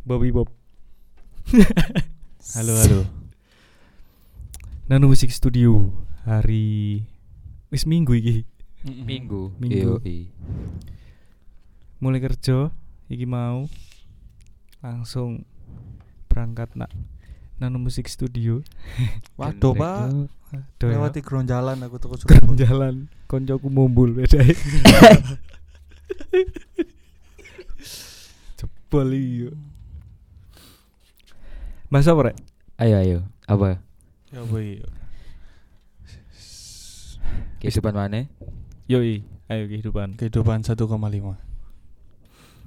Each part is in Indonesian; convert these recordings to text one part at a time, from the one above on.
Bobby Bob. Halo halo. Nano Music Studio hari wis minggu iki. Minggu. Minggu. Yoi. Mulai kerja iki mau langsung berangkat nak Nano Music Studio. Waduh pak. Ya. Lewati jalan aku tuh jalan koncoku mumbul beda. Jebol iya. Mas apa rek? Ayo ayo. Apa? Ya boy. Kehidupan mana? Yoi, ayo kehidupan. Kehidupan 1,5.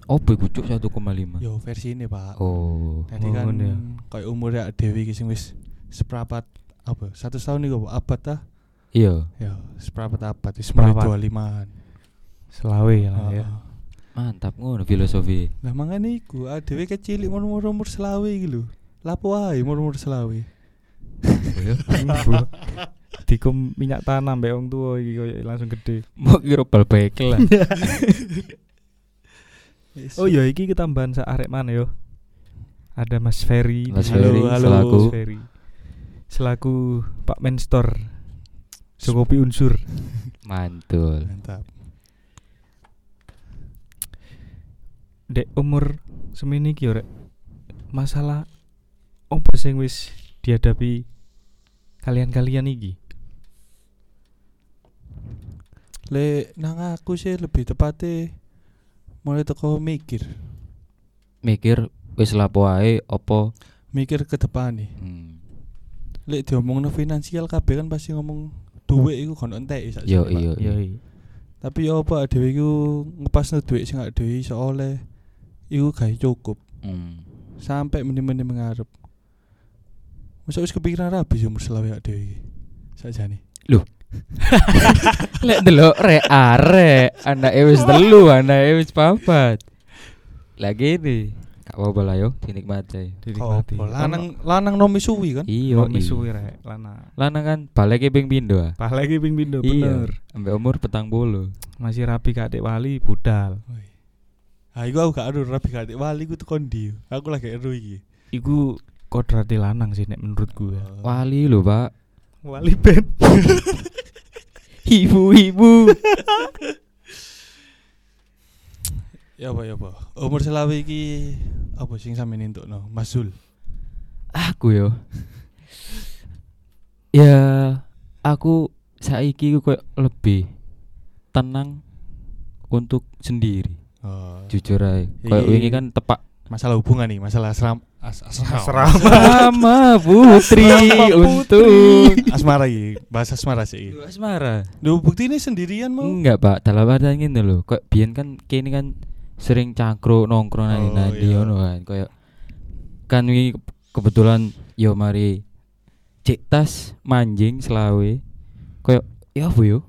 Oh, cuk 1,5. Yo versi ini pak. Oh. Jadi Oh, kan ngono ya. kayak umur ya Dewi sing wis seprapat apa? Satu tahun nih kok abad tah? Iya. Ya seprapat abad. Wis mulai Seprapat. dua limaan. Selawe lah ya. Mantap ngono filosofi. Lah mangan iku Dewi kecil umur umur selawe iki lho. Lapo wae umur umur selawe. Ibu. Dikum minyak tanah mbek wong tua iki koyo langsung gede. Mau kira bal bekel lah. Oh iya iki ketambahan sak arek mana yo. Ada Mas Ferry. Mas. Ferry, halo. selaku Mas Ferry. Selaku Pak Menstor. Jokopi unsur. mantul. Mantap. Dek umur semini yo, rek. Masalah opo sing wis dihadapi kalian-kalian iki? Le nang aku sih lebih tepatnya mulai teko mikir, Mikir wis lapo wae apa? mikir ke depan nih. Hmm. Lek diomongno finansial kabeh kan pasti ngomong duit iku kon entek sak Yo iya. iya. Yoi. Tapi ya apa dhewe iku ngepasno duit sing gak dhewe iso oleh iku gawe cukup Hmm. sampai meni-meni mengarep. Masa wis kepikiran rabi sih umur selawe gak dhewe iki. Sakjane. Lek delok rek arek, anake wis telu, anake wis papat. Lagi nih. Gak apa-apa lah yo, dinikmati. Dinikmati. Apa, lanang lanang nomi suwi kan? Iya, Yo iya. misuwi rek lana. Lanang kan balik ping pindho ah. Pah lagi ping pindo Iya. bener. Ambek umur petang bolu. Masih rapi kadek wali budal. Ah iku aku gak aduh rabi gak adik wali ku tekon ndi. Aku lagi eru iki. Iku kodrate lanang sih nek menurut gue. Wali lho, Pak. Wali ben. Ibu-ibu. Ya apa ya apa. Umur selawe iki apa sing sampeyan entukno? Masul. Aku yo. ya, aku saiki koyo lebih tenang untuk sendiri. Oh, Jujur aja. Kayak wingi kan tepak masalah hubungan nih, masalah asram as, asrama. sama putri untuk asmara iki, bahasa asmara sih. Duh, asmara. Lu bukti ini sendirian mau? Enggak, Pak. Dalam artian ngene lho. Kok biyen kan kene kan sering cangkruk nongkrong nang Oh, nandi iya. ngono kan. Kayak kan wingi ke- kebetulan yo mari cek tas manjing selawe. Kayak ya apa yo?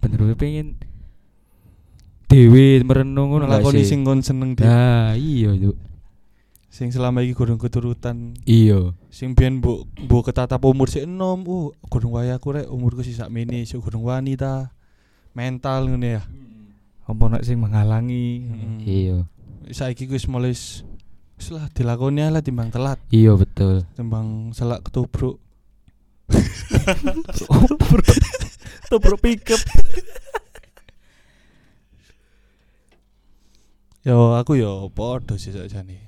Bener-bener pengen dewe merenung ngono sih? sing kon seneng di. Nah, iya, Cuk. Sing selama iki gurung keturutan. Iya. Sing biyen mbok mbok ketatap umur sik enom, uh gurung wae aku rek umurku sih sakmene, sik gurung wani ta. Mental ngene ya. Apa nek sing menghalangi? Mm. Iya. Saiki ku wis mulai s- wis lah dilakoni lah timbang telat, Iya betul. timbang selak ketubruk. Tobrok pickup. Yo aku yo podo sih sakjane.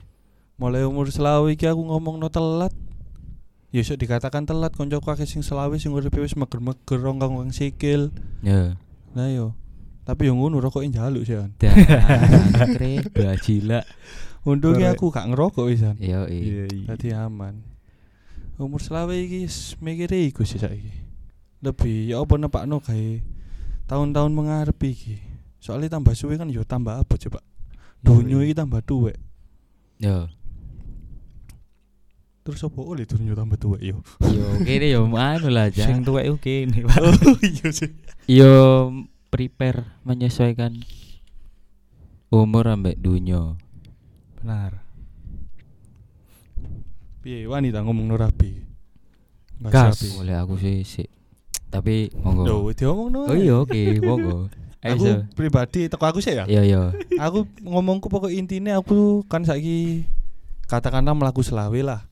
Mulai umur selawe iki aku ngomong no telat. Ya iso dikatakan telat koncoku akeh sing selawe sing uripe wis meger-meger rongkang sikil. Ya. Nah yo. Tapi yo ngono rokoke njaluk sih kan. Dan kre bajila. Untungnya aku gak ngerokok wisan. Iya, Iya iya. iya. Dadi aman. Umur selawe iki mikire iku sih saiki. Lebih ya apa nepakno gawe tahun-tahun mengarep iki. Soalnya tambah suwe kan yo tambah apa coba. Dunyo iki tambah tuwek. Yo. Terus apa oleh dunyo tambah tuwek yo. Yo kene yo anu lah aja. Sing oke nih, Pak. Oh iya sih. Yo prepare menyesuaikan umur ambek dunia. Benar. Piye wanita ngomong rapi. Gas. Boleh aku sih sih. Tapi monggo. Loh, diomong no. Oh iya oke, monggo. Ayo. Aku so. pribadi teko aku sih ya. Iya iya. Aku ngomongku pokok intine aku kan saiki katakanlah melaku selawe lah.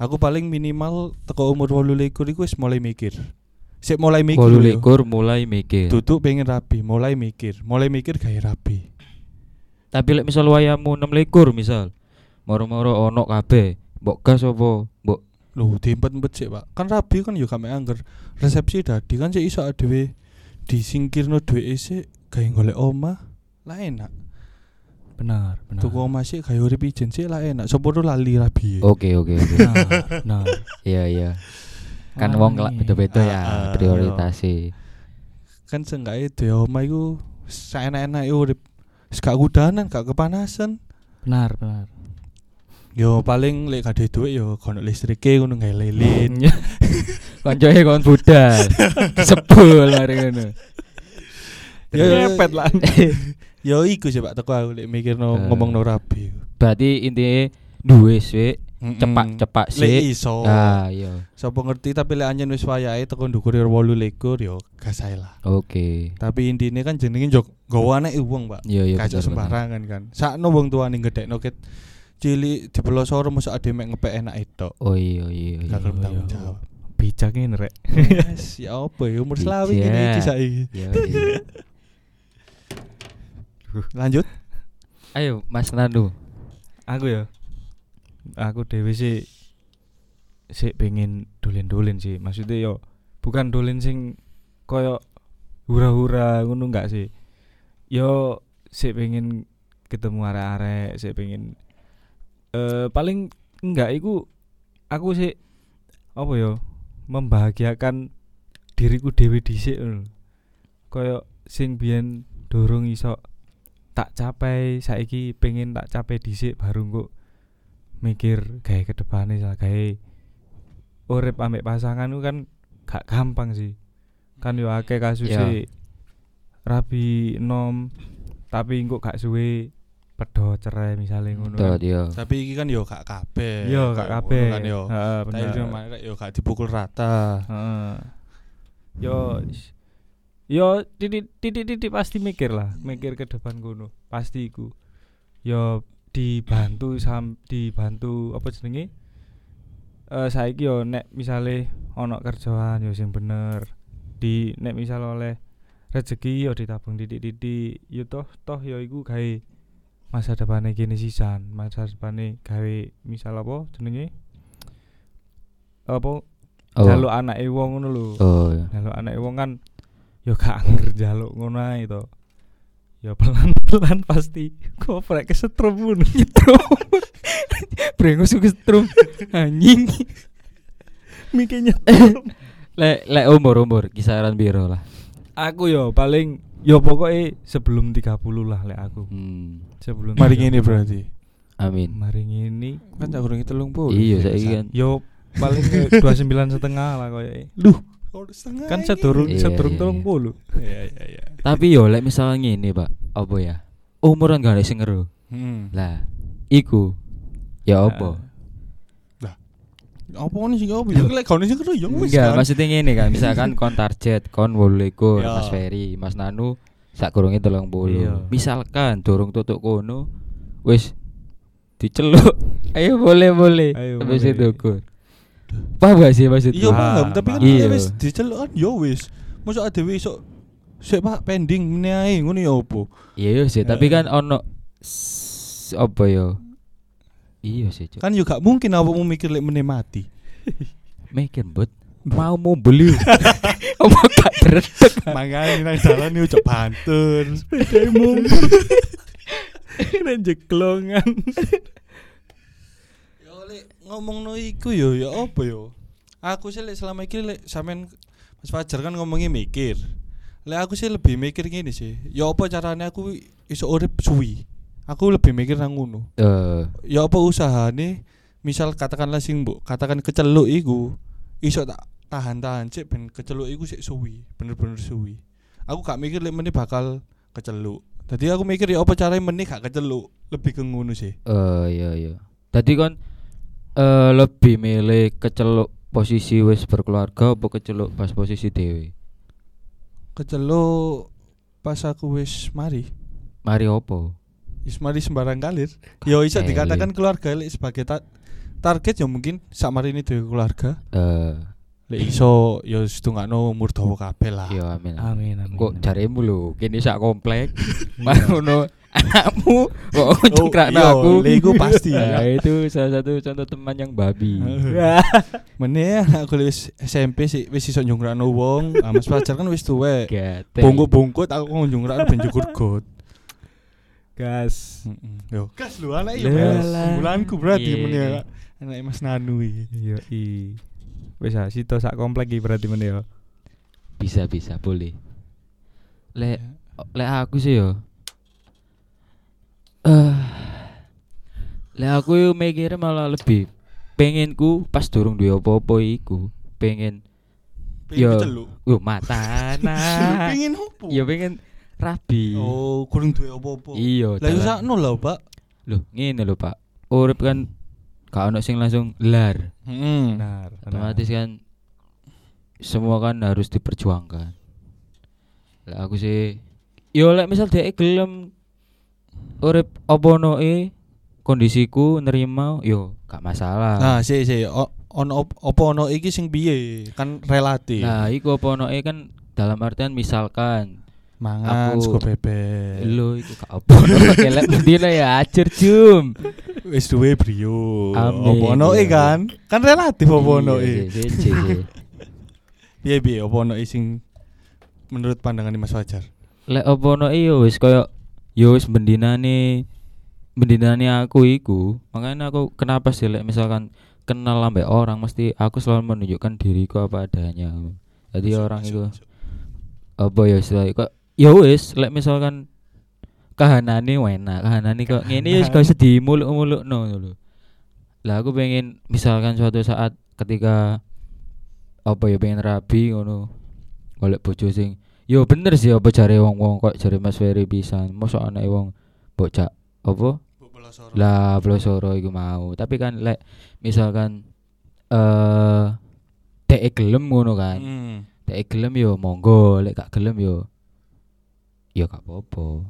Aku paling minimal teko umur 28 iku wis mulai mikir. Sik mulai mikir. Wolu lho. likur mulai mikir. Duduk pengen rapi, mulai mikir, mulai mikir gaya rapi. Tapi lek misal wayamu 6 likur misal. Moro-moro ono kabeh. Mbok gas apa? Mbok Loh, diempet-empet sik, Pak. Kan rabi kan yo kame angger. Resepsi dadi kan sik iso dhewe disingkirno duwe sik gawe golek omah. Lah enak. Benar, benar. Tuku sik gawe urip ijen sik lah enak. Sopo tuh lali rabi. Oke oke oke. Benar. Iya iya. Kan Ah, wong lah iya. beda-beda Ah, ya ah, prioritasi. Kan seenggaknya duwe omah iku saenak-enak urip. Wis gak kudanan, gak kepanasan. Benar, benar. Yo paling lek gak ada duit yo kono listrike ngono gawe lilin. Koncoe kon budal. Sebul mari ngono. Ya, Ngepet lah. Yo iku sih Pak teko aku lek mikirno Eh. ngomongno rabi. Berarti intinya duwe sih cepak-cepak Lek sih. iso. Ah iya. Sapa ngerti tapi lek anjen wis wayahe teko ndukur 28 yo gas ae lah. Oke. Tapi intine kan jenenge yo nggawa anake wong, Pak. Iya iya Kacau sembarangan kan. Sakno wong tuane gedekno ket cilik di pelosor mosok ade mek ngepek enak itu. Oh iya iya iya. Gak gelem iya, tanggung iya. jawab. Bijak ini rek. Yes, ya apa ya umur selawi gini iki saiki. Iya. Lanjut. Ayo Mas Nanu. Aku ya. Aku dewe sih sih pengen dolen-dolen sih. Maksudnya yo bukan dolen sing koyo hura-hura ngono enggak sih. Yo sih pengen ketemu arek-arek, sih pengen eh paling enggak iku aku sih apa yo membahagiakan diriku dewe dhisik ngono. Koyo sing biyen dorong iso tak capai saiki pengen tak capai dhisik baru kok mikir gawe ke depane gawe urip ambek pasangan kan gak gampang sih kan yo akeh kasus Ya. rabi nom tapi kok gak suwe pedo cerai misalnya ngono kan. dia. Tapi iki kan yo gak kabeh. Yo gak Kayak kabeh. Kan yo. Heeh, Tapi bener. cuma yo gak dipukul rata. Heeh. Yo yo titik titik titik pasti mikir lah, mikir ke depan kono. Pasti iku. Yo dibantu sam dibantu apa jenenge? Eh saiki yo nek misale ana kerjaan yo sing bener. Di nek misal oleh rezeki yo ditabung titik-titik. Yo toh toh yo iku gawe masa depane kene sisan, masa depane gawe misal apa jenenge? Apa Oh. jaluk anake wong ngono lho. Oh iya. Jaluk anake wong kan ya gak anger jaluk ngono ae to. Ya pelan-pelan pasti kok prek kesetrum ngono nyetrum. Brengos kesetrum anjing. Mikir nyetrum. Lek lek umur umur kisaran biro lah. Aku yo paling yo pokoknya sebelum 30 lah lek aku. Hmm. Sebelum Mari 30. ngene berarti. Amin. Mari ngene Kan tak kurang 30. Iya saiki kan. yo paling dua sembilan setengah lah koyo Duh, setengah kan ini. sedurung Iya, sedurung iya, iya. puluh Iya iya iya. Tapi yo lek misalnya ngene, Pak. Apa ya? Umuran gak ada sing ngeru. Hmm. Lah, iku ya apa? Apa ini sih apa? Ya lek kono sing kero ya wis. Enggak, kan. maksudnya ngene kan, misalkan kon target kon 28 Ya. Mas Ferry, Mas Nanu sak kurunge 30. Iya. Misalkan durung tutuk kono wis diceluk. Ayo boleh boleh. Ayo, Habis boleh. itu. Paham gak sih maksudnya? Iya paham, Ah, tapi kan Iya. wis diceluk kan ya wis. Mosok adewe iso Sik Pak pending meneh ae ngono ya opo? Iya sih, tapi Eh. kan ono apa yo? Iya sih. Kan yo gak mungkin awakmu mikir lek meneh mati. Mikir but mau mau beli. Apa gak dredeg. Makane nang dalan yo cok banter. sepeda mumpul Nek jeklongan Yo lek ngomongno iku yo ya apa yo? Aku sih selama iki lek sampean Mas Fajar kan ngomongnya mikir. Lek aku sih lebih mikir gini sih. Ya apa caranya aku iso urip suwi. Aku lebih mikir nang ngono. Eh, Ya apa usahane misal katakanlah sing mbok katakan keceluk iku iso tak tahan-tahan cek ben keceluk iku sik suwi, bener-bener suwi. Aku gak mikir lek meneh bakal keceluk. Tadi aku mikir ya apa caranya meneh gak keceluk. Lebih ke ngono sih. eh iya iya. Tadi kan eh lebih milih keceluk posisi wis berkeluarga apa keceluk pas posisi dewe? Keceluk pas aku wis mari. Mari opo? Ismari sembarang kalir. Yo iso Oke, dikatakan keluarga sebagai ta- target ya mungkin sak ini duwe keluarga. Eh, Lek iso yo setungakno umur dawa kabeh lah. yo amin. Amin amin. Kok jaremu lho, kene sak komplek. Ngono anakmu kok cengkrakno iya, aku. lek iku pasti. Nah, itu salah satu contoh teman yang babi. Meneh anak aku wis SMP sih wis iso nyungrakno wong, ah, Mas Fajar kan wis tuwek. Gete. Bongko-bongko aku nyungrakno ben cukur got. gas. Heeh. Yo, gas lu anak iya. Lah. Bulanku berarti Iya. meneh anak Mas Nanu iki. Iya i. Wis ah sito sak komplek iki berarti meneh yo. Bisa bisa boleh. Lek Ya. lek aku sih yo. Eh lek aku yo mikirnya malah lebih pengenku pas durung duwe apa-apa iku pengen Yo. yo matana. Pengen opo? Yo pengen rabi. Oh, kurang duwe apa-apa. Iya. Lah yo sakno lho, Pak. Loh, ngene lho, Pak. Urip kan gak ono sing langsung lar. Heeh. Benar. Otomatis kan semua kan harus diperjuangkan. Lah aku sih yo lek misal dhek gelem urip apa noe kondisiku nerima yo gak masalah. Nah, sih sih O- ono op- apa ono iki sing piye? Kan relatif. Nah, iku apa noe kan dalam artian misalkan mangan aku- sego bebek. lo iku gak apa kelek mendina ya ajar jum. Wis duwe brio. Apa Iya. kan? Kan relatif apa sih, sih, sih. Piye piye apa ono sing menurut pandangan Mas Fajar? lek opo no yo wis koyo yo wis bendinane bendinane aku iku makanya aku kenapa sih lek misalkan kenal sampai orang mesti aku selalu menunjukkan diriku apa adanya jadi orang itu apa ya istilahnya kok ya wis lek misalkan kahanane enak kahanane kok ngene ya wis gak usah dimuluk-muluk no lho. Lah aku pengen misalkan suatu saat ketika apa ya pengen rabi ngono golek bojo sing yo bener sih apa jare wong-wong kok jare Mas Ferry pisan mosok anake wong bocah apa? Lah blosoro iku mau. Tapi kan lek misalkan eh dek gelem ngono kan Hmm. Gelem yo monggo, lek gak gelem yo yo gak apa-apa.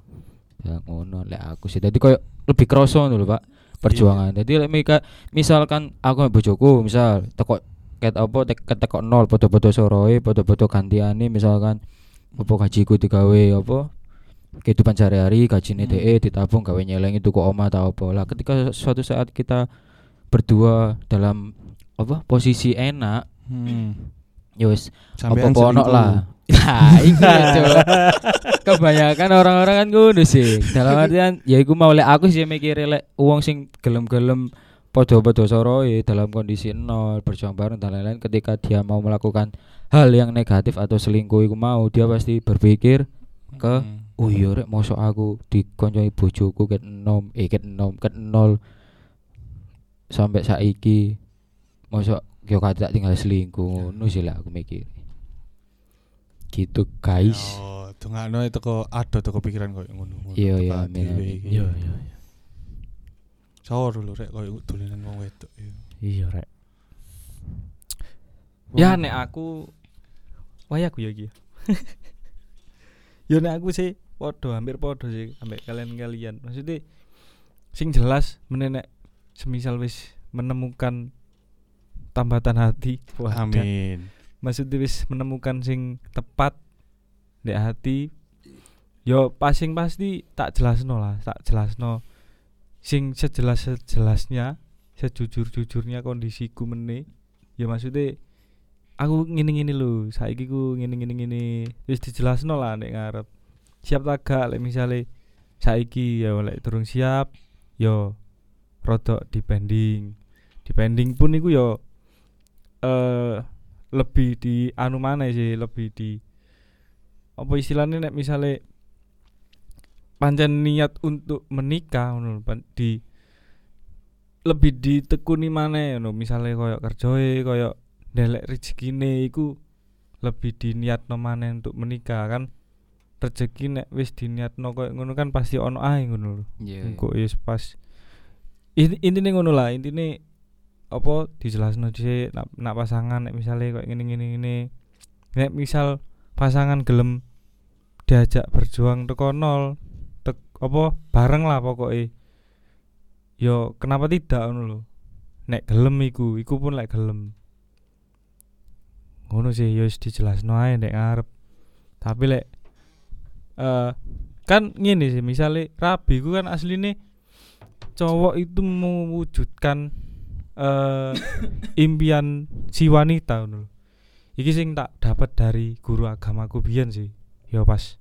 Ya ngono lek aku sih. Dadi koyo lebih kroso lho, Pak. Perjuangan. Dadi lek mika, misalkan aku ambek bojoku, misal teko ket apa tek teko nol padha-padha soroe, padha-padha gantiane misalkan apa gajiku digawe apa kehidupan sehari-hari gajine Hmm. DE ditabung gawe nyelengi tuku omah atau apa. Lah ketika suatu saat kita berdua dalam apa posisi enak Hmm. ya Sampean apa ono selingkuh. lah. Nah, ya, Cuk. Kebanyakan orang-orang kan ngono sih. Dalam artian ya iku mau lek aku sih mikir lek wong sing gelem-gelem padha-padha soroe dalam kondisi nol berjuang bareng dan lain-lain ketika dia mau melakukan hal yang negatif atau selingkuh iku mau dia pasti berpikir ke Hmm. oh iya rek mosok aku dikoncoi bojoku ket enom eh ket enom ket nol sampai saiki mosok yo kata tinggal selingkuh ngono sih lah aku mikir gitu guys Oh, dongakno itu kok ada tuh kepikiran koyo ngono. Iya, iya, amin. iki. Iya iya iya. Sawur dulu rek koyo dolanan wong wedok. iya. Iya rek. Ya nek aku Wah aku ya iki. ya. ya nek aku sih podo hampir podo sih ambek kalian-kalian. Maksudnya sing jelas menenek semisal wis menemukan tambatan hati. Wah, dan Amin. Maksudnya wis menemukan sing tepat di hati yo pasing pasti tak jelasno lah tak jelasno sing sejelas sejelasnya sejujur jujurnya kondisiku mene. Ya maksudnya aku ngini ngini lho saiki ku ngini ngini ngini wis dijelasno lah nek ngarep. Siap tak gak lek misale saiki ya lek durung siap yo rodok dipending dipending pun iku yo eh lebih di anu mana sih lebih di apa istilahnya nek misale pancen niat untuk menikah ngono di lebih ditekuni mana ngono. Misale koyo kerjoe koyo ndelek rezekine iku lebih diniatno maneh untuk menikah kan. Rezeki nek wis diniatno koyo ngono kan pasti ono ae ngono lho. Iya engko wis pas ini intine ngono lah intine apa dijelasno dhisik nak, nak pasangan nek misale koyo ngene ngene ngene. Nek misal pasangan gelem diajak berjuang teko nol tek apa bareng lah pokoknya yo kenapa tidak ngono lho? Nek gelem iku iku pun lek gelem. Ngono sih yo dijelasno ae nek ngarep. Tapi lek eh kan ngene sih misalnya rabi ku kan aslinya cowok itu mewujudkan eh impian si wanita ngono lho. Iki sing tak dapat dari guru agamaku biyen sih. Yo pas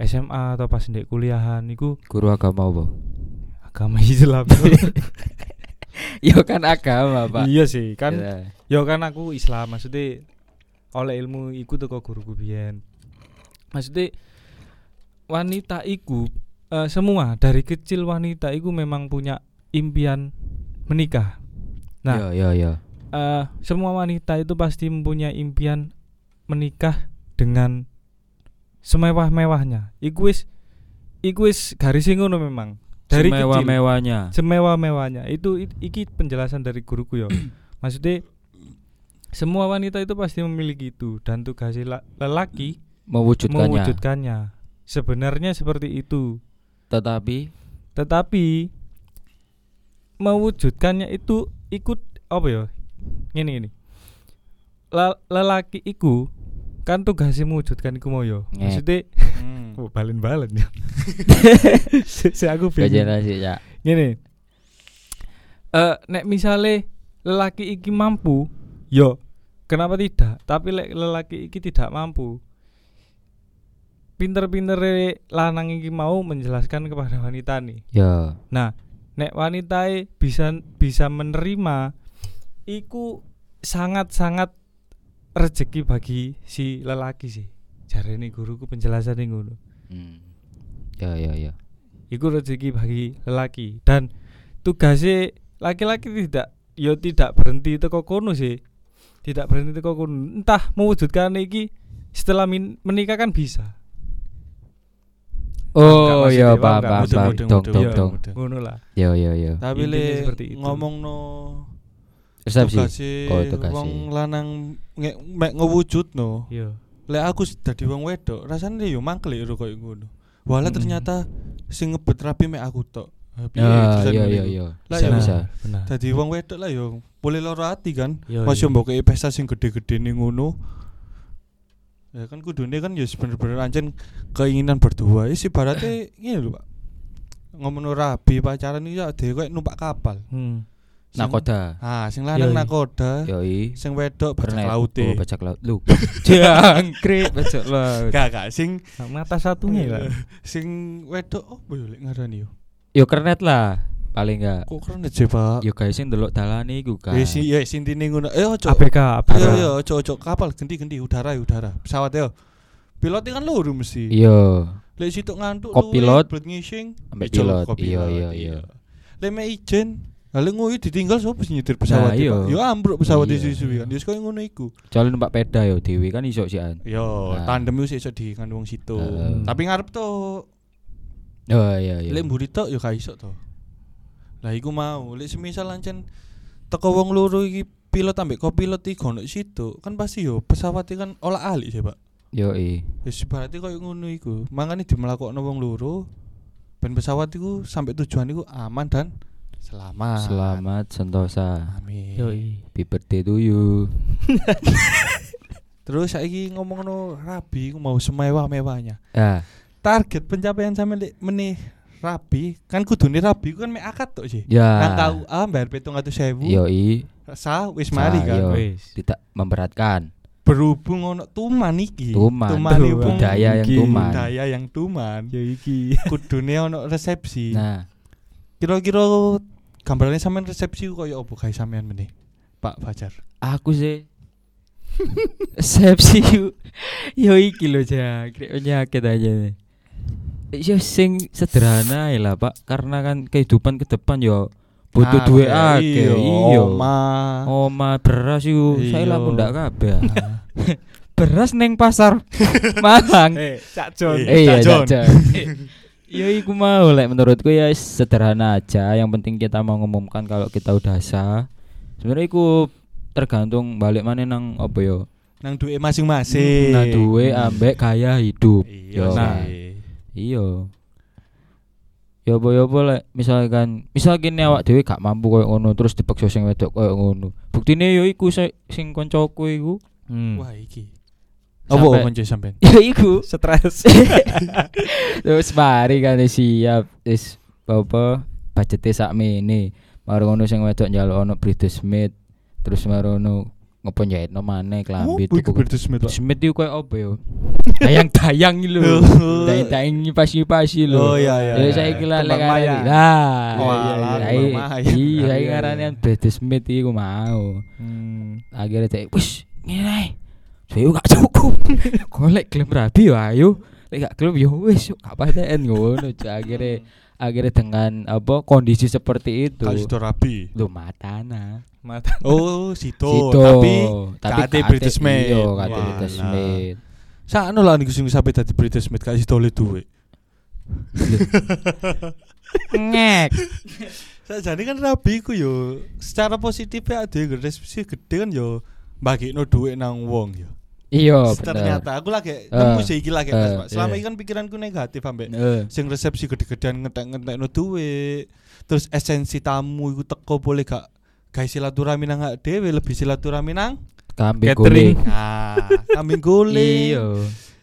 SMA atau pas ndek kuliahan iku Guru agama apa? agama Islam. Yo kan agama, Pak. iya sih, kan Ya. yo kan aku Islam maksudnya oleh ilmu iku teko guruku biyen. Maksudnya wanita iku eh, semua dari kecil wanita iku memang punya impian menikah. Nah, Yo yo yo. eh, semua wanita itu pasti mempunyai impian menikah dengan semewah-mewahnya. Iku wis iku wis garis ngono memang. Dari Semewah-mewahnya. semewah-mewahnya. Itu i- iki penjelasan dari guruku ya. Maksudnya semua wanita itu pasti memiliki itu dan tugas la- lelaki Mewujudkannya. mewujudkannya. Sebenarnya seperti itu. Tetapi Tetapi mewujudkannya itu ikut apa ya? Ini ini. La- lelaki iku kan tugasnya mewujudkan iku mau yo. Ngek. Maksudnya Hmm. oh, balen-balen ya. si, si aku bingung. sih, ya. Gini. Eh nek misale lelaki iki mampu, yo kenapa tidak? Tapi lek lelaki iki tidak mampu. Pinter-pinter lanang iki mau menjelaskan kepada wanita nih. Yo. Nah, nek wanita bisa bisa menerima iku sangat-sangat rezeki bagi si lelaki sih. Jarene guruku penjelasan ngono. Hmm. Yo yo yo. Iku rezeki bagi lelaki dan tugasnya laki-laki tidak yo tidak berhenti teko kono sih. Tidak berhenti teko kono. Entah mewujudkan iki setelah menikah kan bisa. Oh paham Mudeng, paham. mudeng, Dong dong Iya. dong. Mudeng. Ngono lah. Yo yo yo. Tapi le itu. ngomong no Resepsi. Oh, tugase. wong lanang nge, mek ngewujud no. Yo. Lek aku s- dadi wong wedok, rasane yo mangkel yo koyo ngono. Mm-mm. ternyata sing ngebet rapi mek aku tok. Piye Ya yo yo yo. Lah, Bisa ya. bisa. Dadi wong wedok lah yo boleh loro ati kan. Masih yo. mbok kei pesta sing gede-gede ning ngono. Ya kan kudune kan ya bener-bener anjen keinginan berdua. Is ibaratnya ngene lho, Pak. Ngomong rabi pacaran iki ya dhewe numpak kapal. Hmm. Sing- Nakoda. Ah, sing lanang nakoda, Yoi. sing wedok bajak laut Oh, bajak laut. Lu. Jangkrik bajak laut. Gak gak sing Mata satunya lah. sing wedok opo yo lek ngarani yo. Yo kernet lah. Paling enggak. Kok keren aja, Pak. Yo guys sing ndelok dalane iku kan. Ya si ya sintine ngono. Eh ojo. ABK, ABK. Ayo yo ojo ojo kapal gendi-gendi udara udara. Pesawat yo. Pilotnya kan loro mesti. Iya. Lek situ ngantuk Kopilot. buat ngising Ambek Ijol pilot. Iya, iya, iya. Lek mek ijen Lalu ngono ditinggal sapa sing nyetir pesawat Nah, ya, iya. Pak? Yo ambruk pesawat Iya, isu-isu iya. kan. Wis koyo ngono iku. Soalnya numpak peda yo dhewe kan iso sian. Yo, Nah. tandem wis iso di kan wong situ. Tapi ngarep to Oh iya iya. Lek mburi tok yo gak iso to. Lah iku mau, lek semisal lancen teko wong loro iki pilot ambek kopilot iki ono situ, kan pasti yo pesawat iki kan olah alik sih, Pak. Yo i. Wis berarti koyo ngono iku. Mangane dimelakokno wong loro ben pesawat iku sampai tujuan iku aman dan selamat. Selamat sentosa. Amin. Yoi. Happy birthday to you. Terus saiki ngomongno rabi iku mau semewah-mewahnya. Ah, Target pencapaian sampe lek meneh rabi, kan kudune rabi ku kan mek akad tok sih. ya. Nang KUA bayar 700.000. Yo i. Sah wis mari kan. yo. Wis. Tidak memberatkan. Berhubung ono tuman iki. Tuman. Tuman budaya yang Iki. tuman. budaya yang tuman. Ya iki. Kudune ono resepsi. Nah, Kira-kira gambarannya sampean resepsi koyo opo gawe sampean meneh? Pak Fajar. aku sih resepsi yo iki lho jangkrik penyakit aja nih. Ya sing sederhana ya lah Pak karena kan kehidupan ke depan yo butuh Ah, duit iya, akeh iya Oma. Oma beras saya Iya. lah ndak kabeh beras neng pasar Malang Eh, Cak Jon. Eh, iya Cak Jon. Ya iku mau lek menurutku ya sederhana aja yang penting kita mau ngumumkan kalau kita udah sah sebenarnya iku tergantung balik mana nang apa yo Nang duwe masing-masing. nah duwe ambek gaya hidup Iya. Yo. Nah, iya Ya apa ya apa lek misalkan misal kene awak dhewe gak mampu koyo ngono terus dipaksa sing wedok koyo ngono. Buktine ya iku se- sing kancaku iku. Hmm. Wah iki. Apa konco sampean? Ya iku. Stres. Terus mari kan siap wis apa budgete sakmene. Mari ngono sing wedok njaluk ono bridesmaid. Terus mari ngono ngopo njaitno maneh klambi Apa iku tuku. Bridesmaid, Pak? Bridesmaid iku koyo apa ya? Dayang-dayang iki lho. Dayang-dayang pasi-pasi lho. Oh iya iya. Ya iya. saiki lah lek Kembang ngarani. mayang. Nah, Oh, iya, iya, iya. Iya, Iya, saiki iya. ngarani bridesmaid iku mau. Hmm. Akhirnya cek wis ngene. Saya gak cukup. Golek gelem rabi yo ayo. Lek gak gelem yo wis gak paten ngono. Akhirnya akhirnya dengan apa kondisi seperti itu. Kali sido rabi. Lu matana. Mata. Oh, sido. Situ. Tapi tapi kate bridesmaid. Iya, kate Walah. bridesmaid. sakno lah niku sing sampe dadi bridesmaid kali sido oleh duwe. Ngek. Sajane kan rabi ku yo secara positif ya ade resepsi gede kan yo bagino duit nang wong yo. Iya. Ternyata aku lagi Eh, nemu sih iki lagi eh, Mas, Pak. Selama iya. ini kan pikiranku negatif ambek Eh, sing resepsi gede-gedean ngetek-ngetekno duit. Terus esensi tamu iku teko boleh gak gawe silaturahmi nang dhewe lebih silaturahmi nang kambing guling. nah kambing guling Iya.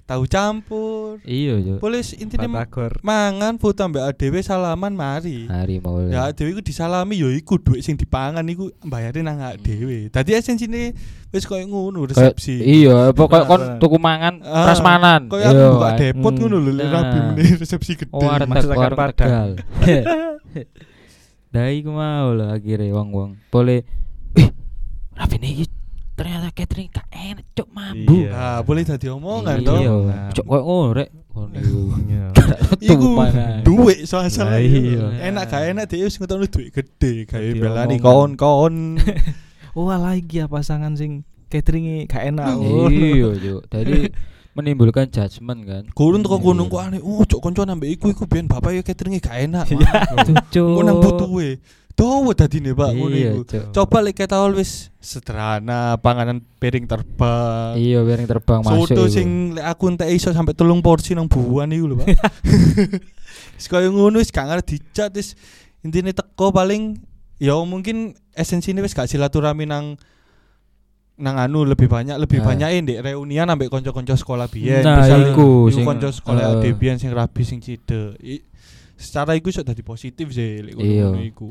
Tahu campur Iya, boleh intinya Batagor. mangan foto ambek adewe salaman mari Hari mau. ya adewe iku disalami ya iku duit sing dipangan iku bayarin nang awake dhewe dadi esensine wis koyo ngono resepsi Iya, pokok kon tuku mangan, Ah, prasmanan. koyo Iya, buka kan. depot Hmm. ngono lho Nah. rabi meneh resepsi gede warteg Masakan Padang. Tegal. Dah iku mau lah akhirnya wong-wong. Boleh eh rapi nih ternyata catering gak enak cok mambu. Iya. ah boleh dadi omongan Iya. toh Cok koyo ngono rek. Ngono iku. Iya. iku mangan. duit soal-soal Lah iya. enak gak enak dhewe wis ngetokno duit gede gawe Dadi belani kawan-kawan Oh lagi ya pasangan sing cateringnya gak enak. Oh. Iya, Cok. Tadi menimbulkan judgement kan. Kurun teko Iya. kono kok aneh. Oh, cok konco nambah iku iku biyen bapak ya cateringnya gak enak. Iya. Cok. Kok nang butuhe. Dawa dadine, Pak, ngono Iya, iku. Coba lek ketawal wis sederhana, panganan piring terbang. Iya, biar yang terbang masuk. Soto sing lek aku entek iso sampai telung porsi nang buuan iku lho, Pak. Wis koyo ngono wis gak ngerti dicat wis intine teko paling ya mungkin esensine wis gak silaturahmi nang nang anu lebih banyak lebih Ah. banyak ndek reunian ambek kanca-kanca sekolah biyen Nah, Misal iku sing- kanca sekolah ade biyen sing rabi sing cide I- secara iku dadi positif sih lek Iya. ngono iku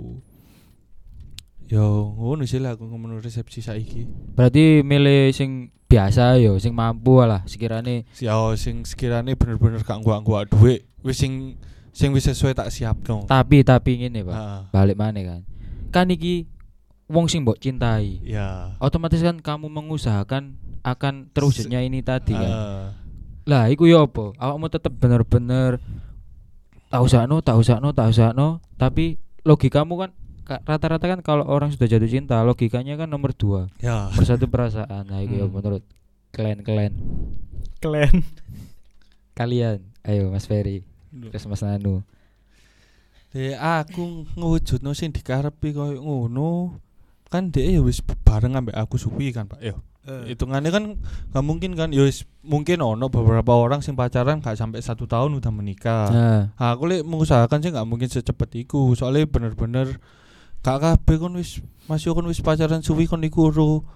yo ngono sih lah aku ngomong resepsi saiki Berarti milih sing biasa yo, sing mampu lah sekiranya yo sing sekiranya bener-bener gak gua-gua duit wis sing sing wis sesuai tak siapno tapi tapi ngene, Pak. Heeh. Balik mana kan? Kan iki wong sing mbok cintai. ya Otomatis kan kamu mengusahakan akan terwujudnya ini tadi kan. Heeh. Lah iku yo apa? Awakmu tetep bener-bener tak usahno, tak usahno, tak usahno, tapi logikamu kan ka- rata-rata kan kalau orang sudah jatuh cinta logikanya kan nomor dua. Ya. Nomor satu perasaan. Nah itu ya Hmm. menurut kalian-kalian Kalian. kalian. Ayo Mas Ferry. Terus Mas Nanu. Ya aku ngewujudno sing dikarepi koyo ngono. Kan dia ya wis bareng ambek aku suwi kan Pak? Yo hitungannya kan nggak mungkin kan. Ya mungkin ono beberapa orang sing pacaran gak sampai satu tahun udah menikah. Nah. Nah, aku lek mengusahakan sih nggak mungkin secepat iku. Soalnya bener-bener gak kabeh kon wis masih kon wis pacaran suwi kon iku ro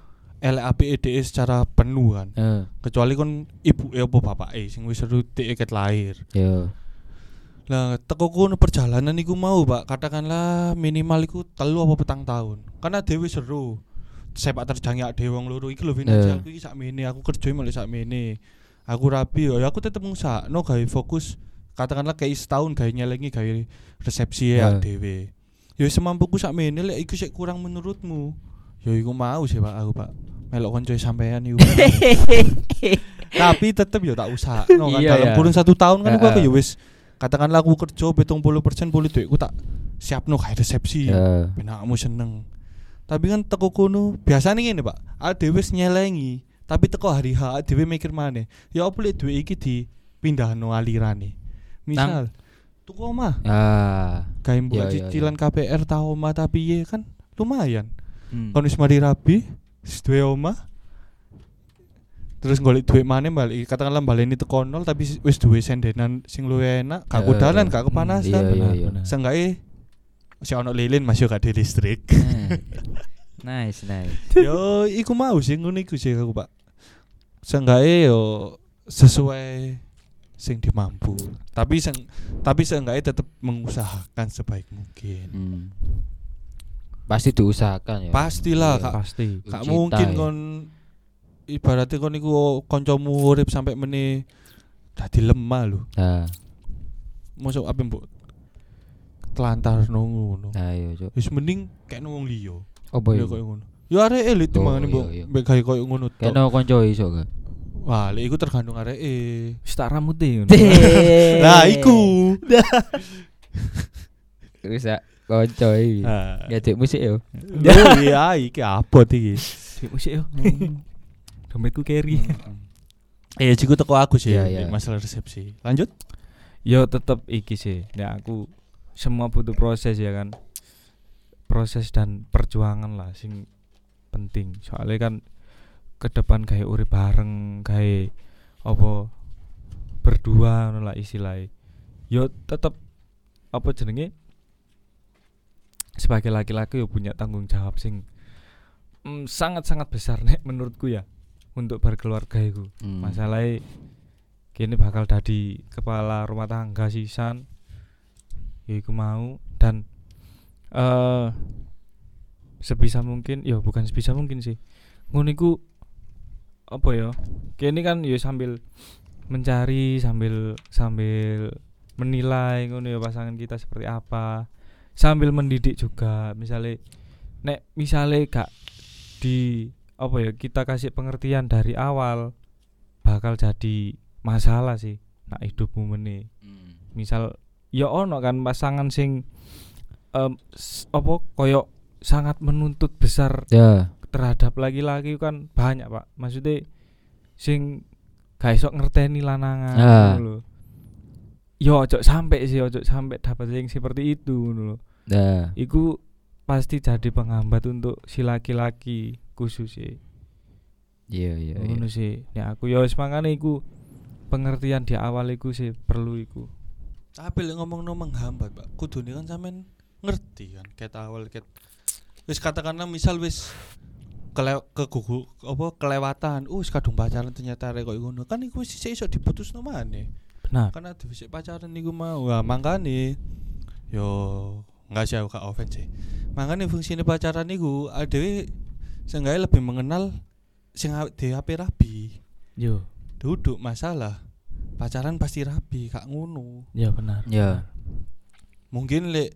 dhewe secara penuh kan. Eh, kecuali kon ibu apa bapak sing wis seru dhewe ket lahir. Yo lah teko kono perjalanan iku mau Pak? Katakanlah minimal iku telu apa petang tahun. Karena dhewe seru. Sepak terjangnya dhewe wong loro iki lho finansialku iki sakmene aku kerja mulai sakmene. Aku rapi yo ya aku tetep ngusahakno gawe fokus. Katakanlah kayak setahun gawe nyelengi gawe resepsi ya Ya. dhewe yo semampuku sakmene lek iku sik kurang menurutmu. Yo iku mau sih Pak aku Pak. Melok konco sampean iku tapi tetep yo tak usah no, kan. Iya, dalam iya. kurun satu tahun kan aku Heeh. apa yo wis katakanlah aku kerja betung puluh persen boleh duitku tak siap no kayak resepsi. Ya ben kamu seneng. Tapi kan teko kono biasanya gini pak. Ada wis nyelengi tapi teko hari H dhewe mikir mana ya apa lek duit iki no alirane? Misal tuku omah ah gawe Iya, buat iya, cicilan KPR ta omah tapi ye kan lumayan hmm. kon wis mari rabi duwe omah terus golek duit mana balik katakanlah baleni teko nol tapi wis duwe sendenan sing luwih enak gak Ya, kudalan ya. gak Iya, kepanasan iya, Benar, iya. benar. seenggaknya si ono lilin masih gak di listrik Nah. nice, nice. yo iku mau sih ngono iku sih aku pak seenggaknya yo sesuai sing dimampu tapi seng, tapi seenggaknya tetap mengusahakan sebaik mungkin Hmm. Pasti diusahakan ya. pastilah Iya. kak Pasti. Cita mungkin ya. kon ibaratnya kon iku kancamu urip sampai meni dadi lemah lho Nah, masuk apa mbok telantar nunggu ngono nah iya, Cuk. wis mending kayak wong liya Apa Ya iku? koyo ngono ya arek elit Oh, mangane iya, mbok iya. mbek gawe koyo ngono tok. Kena konco iso gak? Wah lek iku tergantung areke Wis tak rambute ngono. lah iku Bisa konco iki. Ya cek musik yo. Iya iki apa iki Sik musik yo. Dompetku carry. eh jiku teko aku sih Iya, iya. masalah resepsi lanjut Yo tetep iki sih. Ya aku semua butuh proses ya kan. Proses dan perjuangan lah sing penting. Soalnya kan ke depan kayak urip bareng, kayak apa berdua ngono lah istilahnya. Yo tetep apa jenenge sebagai laki-laki yo punya tanggung jawab sing mm, sangat-sangat besar nek menurutku ya untuk berkeluarga itu Hmm. masalahnya kini bakal dadi kepala rumah tangga sisan ya iku mau dan eh sebisa mungkin ya bukan sebisa mungkin sih ngono iku apa ya kini kan ya sambil mencari sambil sambil menilai ngono ya pasangan kita seperti apa sambil mendidik juga misalnya nek misalnya gak di apa ya kita kasih pengertian dari awal bakal jadi masalah sih nak hidupmu meneh Hmm. misal ya ono kan pasangan sing s- apa koyo sangat menuntut besar Ya. Terhadap laki-laki kan banyak pak maksudnya sing gak iso ngerteni lanangan Ah. ngono lho. yo ojo sampai sih ojo sampai dapat yang seperti itu ngono lho. Nah. iku pasti jadi penghambat untuk si laki-laki khusus sih Iya, iya, iya. ngono sih ya aku ya wis mangane iku pengertian di awal iku sih perlu iku tapi lek ngomong no menghambat pak kudune kan sampean ngerti kan ket awal ket wis katakanlah misal wis kele ke gugu apa kelewatan. Uh wis kadung pacaran ternyata arek koyo ngono. Kan iku wis iso diputus no maneh. Benar. Karena dhisik pacaran niku mau. Nah, mangkane yo enggak sih aku gak offense sih. Makanya fungsinya pacaran niku adewe seenggaknya lebih mengenal sing awake dhewe ape rabi. Yo. Duduk masalah pacaran pasti rabi kak ngono. Ya benar. Ya. mungkin lek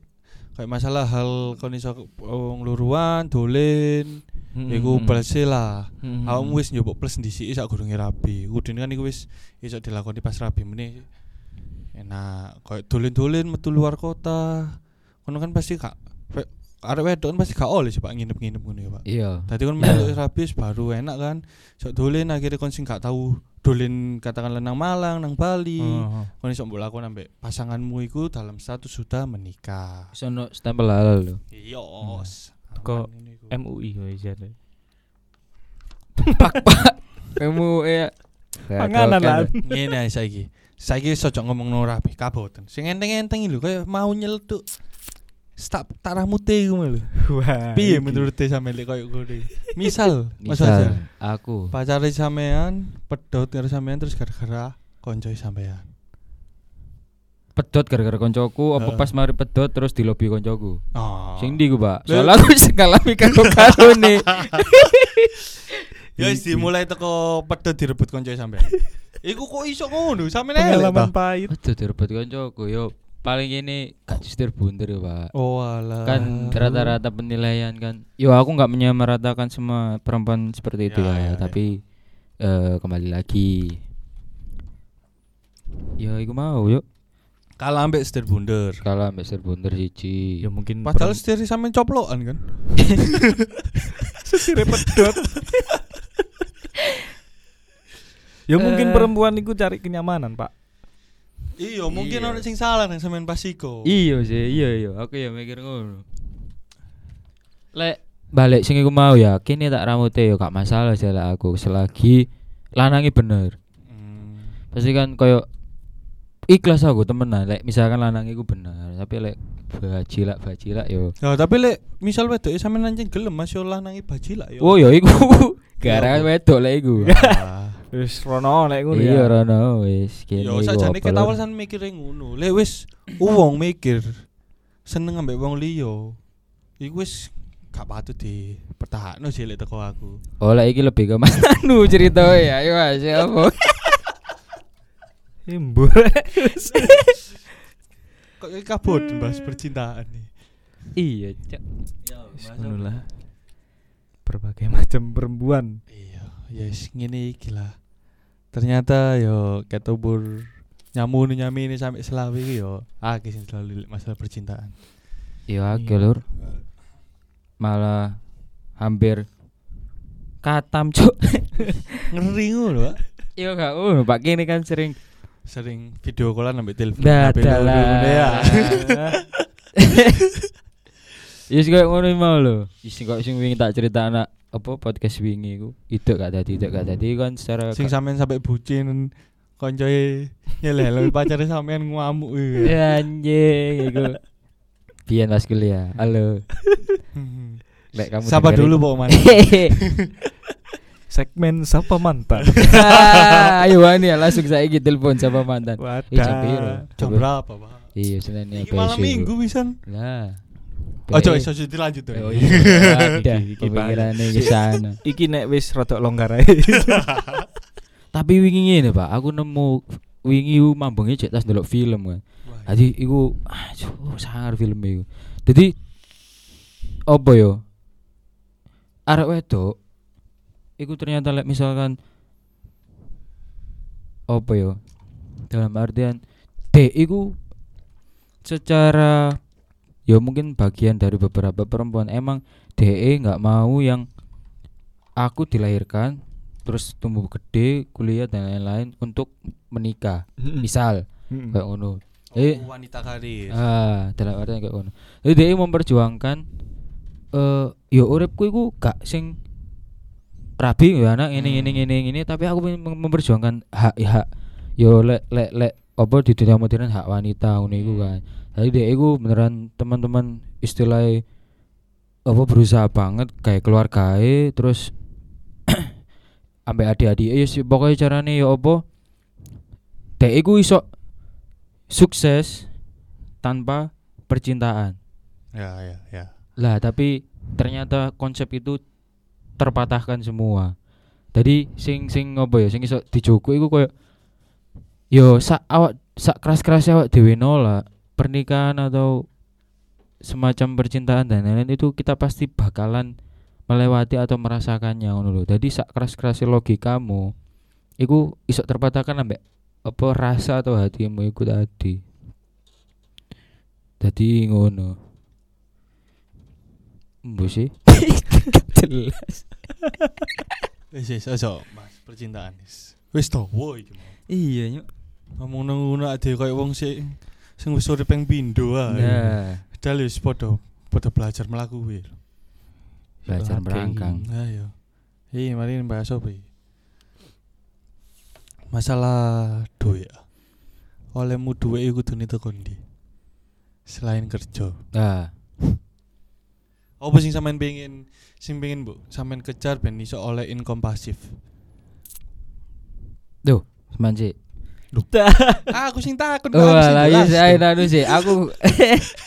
kayak masalah hal kon iso wong luruan dolen iku plus lah Hmm. awakmu wis njupuk plus ndisik sak gurunge rabi kudune kan iku wis iso dilakoni pas rabi meneh enak kayak dolen-dolen metu luar kota kono kan pasti kak arek wedok kan pasti gak oleh sih pak nginep-nginep ngono ya pak Iya. Tadi kan melok rabi wis baru enak kan sok dolen akhirnya kon sing gak tahu dolen katakanlah nang Malang nang Bali Oh, oh. kon iso mbok lakon ambek pasanganmu iku dalam status sudah menikah Sono stempel halal lho. Iya, Hmm. Teko. MUI kok ijen Kamu ya. Panganan lah. Ngene ae saiki. Saiki iso cok ngomong no rapi kaboten. Sing enteng-enteng lho kaya mau nyeletuk. Stop tak ramute iku lho. Wah. Piye menurut te sampe lek koyo iki? Misal, Misal aku pacare sampean pedot karo sampean terus gara-gara konco sampean. Pedot gara-gara koncoku apa pas mari pedot terus dilobi koncoku. Oh. Sing ndi ku, Pak? Soalnya aku wis ngalami karo karo nih. Ya wis dimulai teko pedot direbut konco sampean. Iku kok iso ngono? Sampean elek pengalaman pahit Pedot direbut koncoku yo paling ini gak justir bunder ya, Pak. Oh alah. Kan rata-rata penilaian kan. Yo aku nggak menyamaratakan semua perempuan seperti itu Ya, ya, ya, ya. tapi eh, kembali lagi. Yo iku mau yuk. Kalah ambek setir bunder. Kalau ambek sir bunder siji. ya mungkin Padahal setir sampean coplokan kan. sesire pedot ya mungkin Eh. perempuan itu cari kenyamanan pak Iya, mungkin Iya. orang sing salah nang sampean pas iku. Iya sih, iya iya. Aku ya mikir ngono. Lek balik sing iku mau ya, kini tak rambutnya ya gak masalah sih aku selagi lanangi bener Hmm. pasti kan koyo ikhlas aku temenan lek misalkan lanang iku bener tapi lek bajilak bajilak yo Ya, tapi lek misal wedoke sampean anjing gelem Mas yo lanangi baji lah yo. oh yo iku Ya gara wedok lek iku Ah. Wis rono nek ngono iya ya. rono wis kene Yo apa, ketawal san mikire ngono. Lek wis wong mikir seneng ambek wong liya. Iku wis gak patut dipertahanno sih lek teko aku. oh lek iki lebih ke Mas Anu cerita ya ayo Mas ya apa Kok kayak kabut bahas percintaan nih. iya cak lah. Berbagai macam perempuan. Iya, ya wis ngene iki lah. Ternyata yo ketubur nyamu nyami ini sampai selawi iki yo akeh sing selalu masalah percintaan. iya akeh lur malah hampir katam cuk Ngeri ngono, Pak. iya gak ngono Pak kene kan sering Sering video callan ambek telepon. Dadalah. Ya. Ya sing koyo ngono mau lho. Sing kok sing wingi tak cerita anak apa podcast wingi iku. Itu gak tadi, itu gak tadi kan secara Sing sampean sampai bucin koncoe nyelel pacare sampean ngamuk. Ya, anjing iku. Biyen pas kuliah. Halo. Lek kamu Sapa dengerin- dulu Pak Man. Segmen Sapa Mantan. Ayo wani ya langsung saiki telepon sama mantan. Wadah. Eh jam Coba. berapa, Pak? Iya, senene Iki malam minggu pisan. Lah. Ojo Bae- iso dilanjut tuh. Oh iya. Iki- iki pemikirannya ke sana. Iki nek wis rada longgar ae. Tapi wingi ngene, Pak. Aku nemu wingi mambenge cek tas ndelok film kan. Jadi iku aduh sangar film iku. Jadi apa yo? Arek wedok iku ternyata lek misalkan apa yo? Dalam artian D iku secara ya mungkin bagian dari beberapa perempuan emang DE nggak mau yang aku dilahirkan terus tumbuh gede kuliah dan lain-lain untuk menikah misal kayak ngono Eh, Eh. wanita karir. ah dalam artian kayak ngono jadi dia memperjuangkan eh yo uripku iku gak sing rabi ya anak ini ini ini ini tapi aku mem- memperjuangkan hak hak. Yo lek lek lek apa di dunia modern hak wanita ngono iku kan. Jadi dia iku beneran teman-teman istilahnya apa berusaha banget kayak keluarga terus ambek adik-adik. Ya sih pokoknya carane ya apa dia iku iso sukses tanpa percintaan. Ya, ya, ya. lah tapi ternyata konsep itu terpatahkan semua jadi sing sing apa ya sing iso dijogo iku koyo yo sak awak sak keras-keras awak dhewe nolak pernikahan atau semacam percintaan dan lain-lain itu kita pasti bakalan melewati atau merasakannya ngono lho. Jadi sak keras-keras logikamu iku iso terpatahkan ambek apa rasa atau hatimu iku tadi. Jadi ngono. Embo sih. Jelas. Wis wis ojo Mas percintaan wis. Wis dawa iki mau. Iya, nyuk. Ngomong nang ngono ade koyo wong sing sing wis urip ping pindho ae. Nah, Padahal wis padha padha belajar mlaku kuwi. belajar Oke. merangkang. Ayo. Iya, mari bahas apa iki? Masalah duit. Olehmu duit iku kudune teko ndi? Selain kerja. Nah, Apa sing sampean pengen sing pengen Bu sampean kejar ben iso oleh income pasif? seman sih. ah, aku sing takut Oh, lah iya sih ayo anu sih. Aku